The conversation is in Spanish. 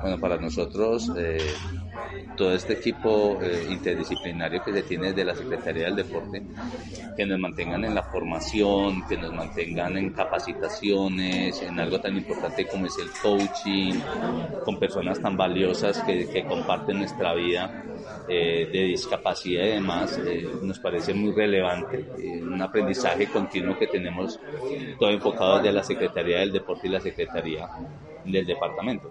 Bueno, para nosotros eh, todo este equipo eh, interdisciplinario que se tiene de la Secretaría del Deporte, que nos mantengan en la formación, que nos mantengan en capacitaciones, en algo tan importante como es el coaching, con personas tan valiosas que, comparten nuestra vida eh, de discapacidad y demás, eh, nos parece muy relevante, un aprendizaje continuo que tenemos todo enfocado desde la Secretaría del Deporte y la Secretaría del Departamento.